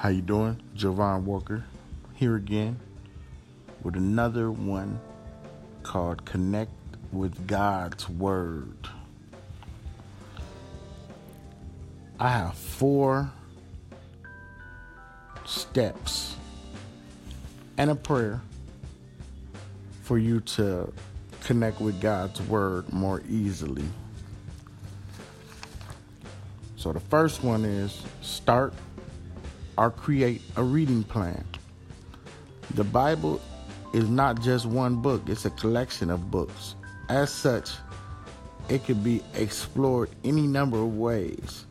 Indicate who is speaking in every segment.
Speaker 1: How you doing? Javon Walker here again with another one called Connect with God's Word. I have four steps and a prayer for you to connect with God's Word more easily. So the first one is start or create a reading plan. The Bible is not just one book, it's a collection of books. As such, it can be explored any number of ways.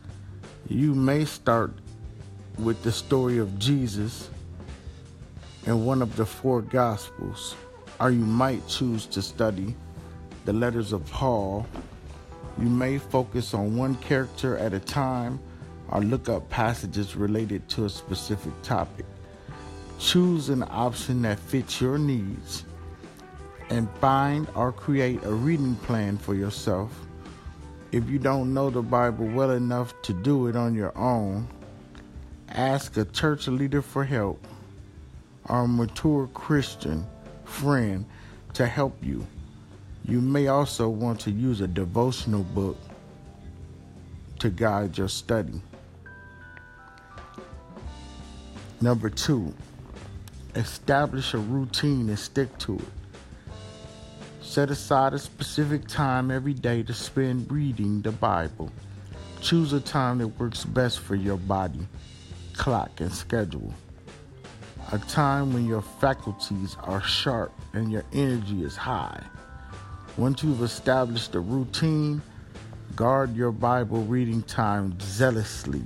Speaker 1: You may start with the story of Jesus in one of the four Gospels, or you might choose to study the letters of Paul. You may focus on one character at a time or look up passages related to a specific topic. Choose an option that fits your needs and find or create a reading plan for yourself. If you don't know the Bible well enough to do it on your own, ask a church leader for help or a mature Christian friend to help you. You may also want to use a devotional book to guide your study. Number two, establish a routine and stick to it. Set aside a specific time every day to spend reading the Bible. Choose a time that works best for your body, clock, and schedule. A time when your faculties are sharp and your energy is high. Once you've established a routine, guard your Bible reading time zealously.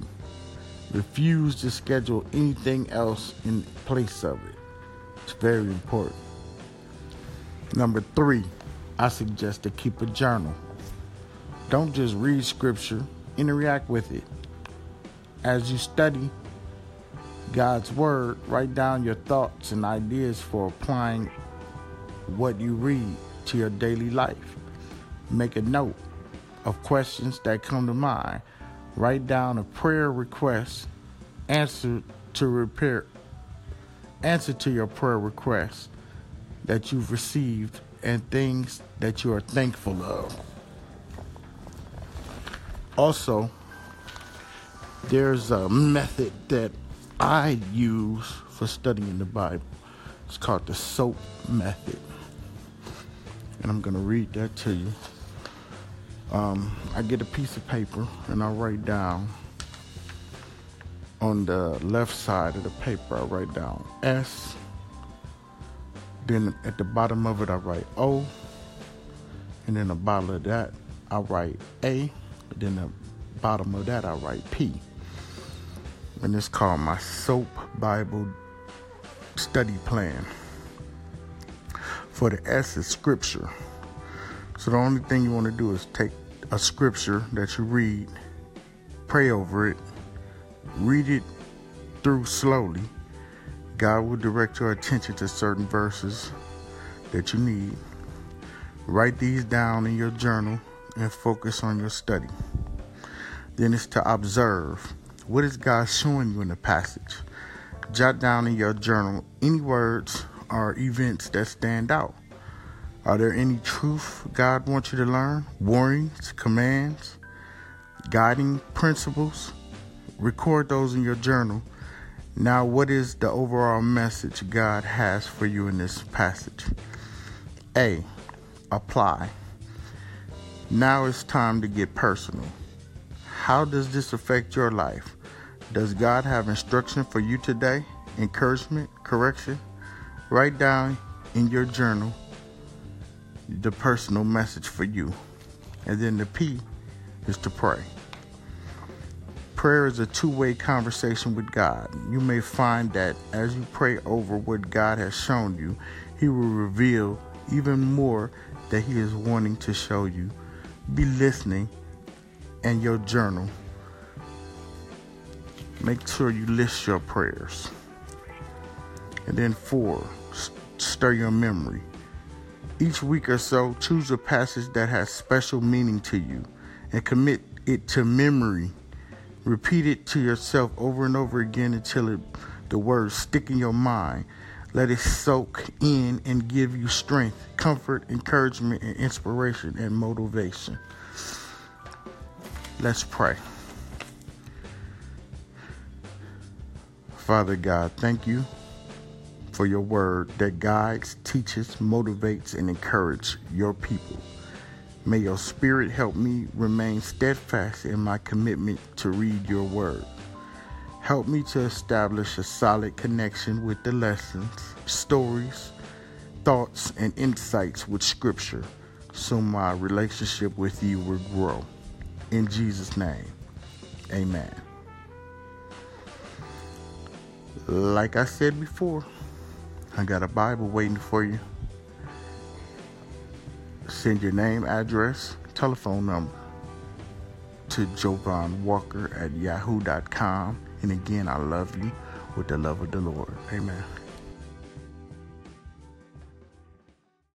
Speaker 1: Refuse to schedule anything else in place of it. It's very important. Number three, I suggest to keep a journal. Don't just read scripture, interact with it. As you study God's Word, write down your thoughts and ideas for applying what you read to your daily life. Make a note of questions that come to mind write down a prayer request, answer to repair, answer to your prayer request that you've received, and things that you are thankful of. Also, there's a method that I use for studying the Bible. It's called the SOAP method. And I'm going to read that to you um, I get a piece of paper and I write down on the left side of the paper, I write down S. Then at the bottom of it, I write O. And then the bottom of that, I write A. Then the bottom of that, I write P. And it's called my SOAP Bible Study Plan. For the S is Scripture. So the only thing you want to do is take a scripture that you read, pray over it, read it through slowly. God will direct your attention to certain verses that you need. Write these down in your journal and focus on your study. Then it's to observe. What is God showing you in the passage? Jot down in your journal any words or events that stand out. Are there any truth God wants you to learn? Warnings, commands, guiding principles? Record those in your journal. Now, what is the overall message God has for you in this passage? A. Apply. Now it's time to get personal. How does this affect your life? Does God have instruction for you today? Encouragement? Correction? Write down in your journal the personal message for you. And then the P is to pray. Prayer is a two way conversation with God. You may find that as you pray over what God has shown you, He will reveal even more that He is wanting to show you. Be listening and your journal. Make sure you list your prayers. And then, four, stir your memory. Each week or so, choose a passage that has special meaning to you and commit it to memory. Repeat it to yourself over and over again until it, the words stick in your mind. Let it soak in and give you strength, comfort, encouragement, and inspiration and motivation. Let's pray. Father God, thank you for your word that guides, teaches, motivates, and encourages your people. May your spirit help me remain steadfast in my commitment to read your word. Help me to establish a solid connection with the lessons, stories, thoughts, and insights with Scripture so my relationship with you will grow. In Jesus' name, amen. Like I said before, I got a Bible waiting for you send your name, address, telephone number to Jovan Walker at yahoo.com. And again, I love you with the love of the Lord. Amen.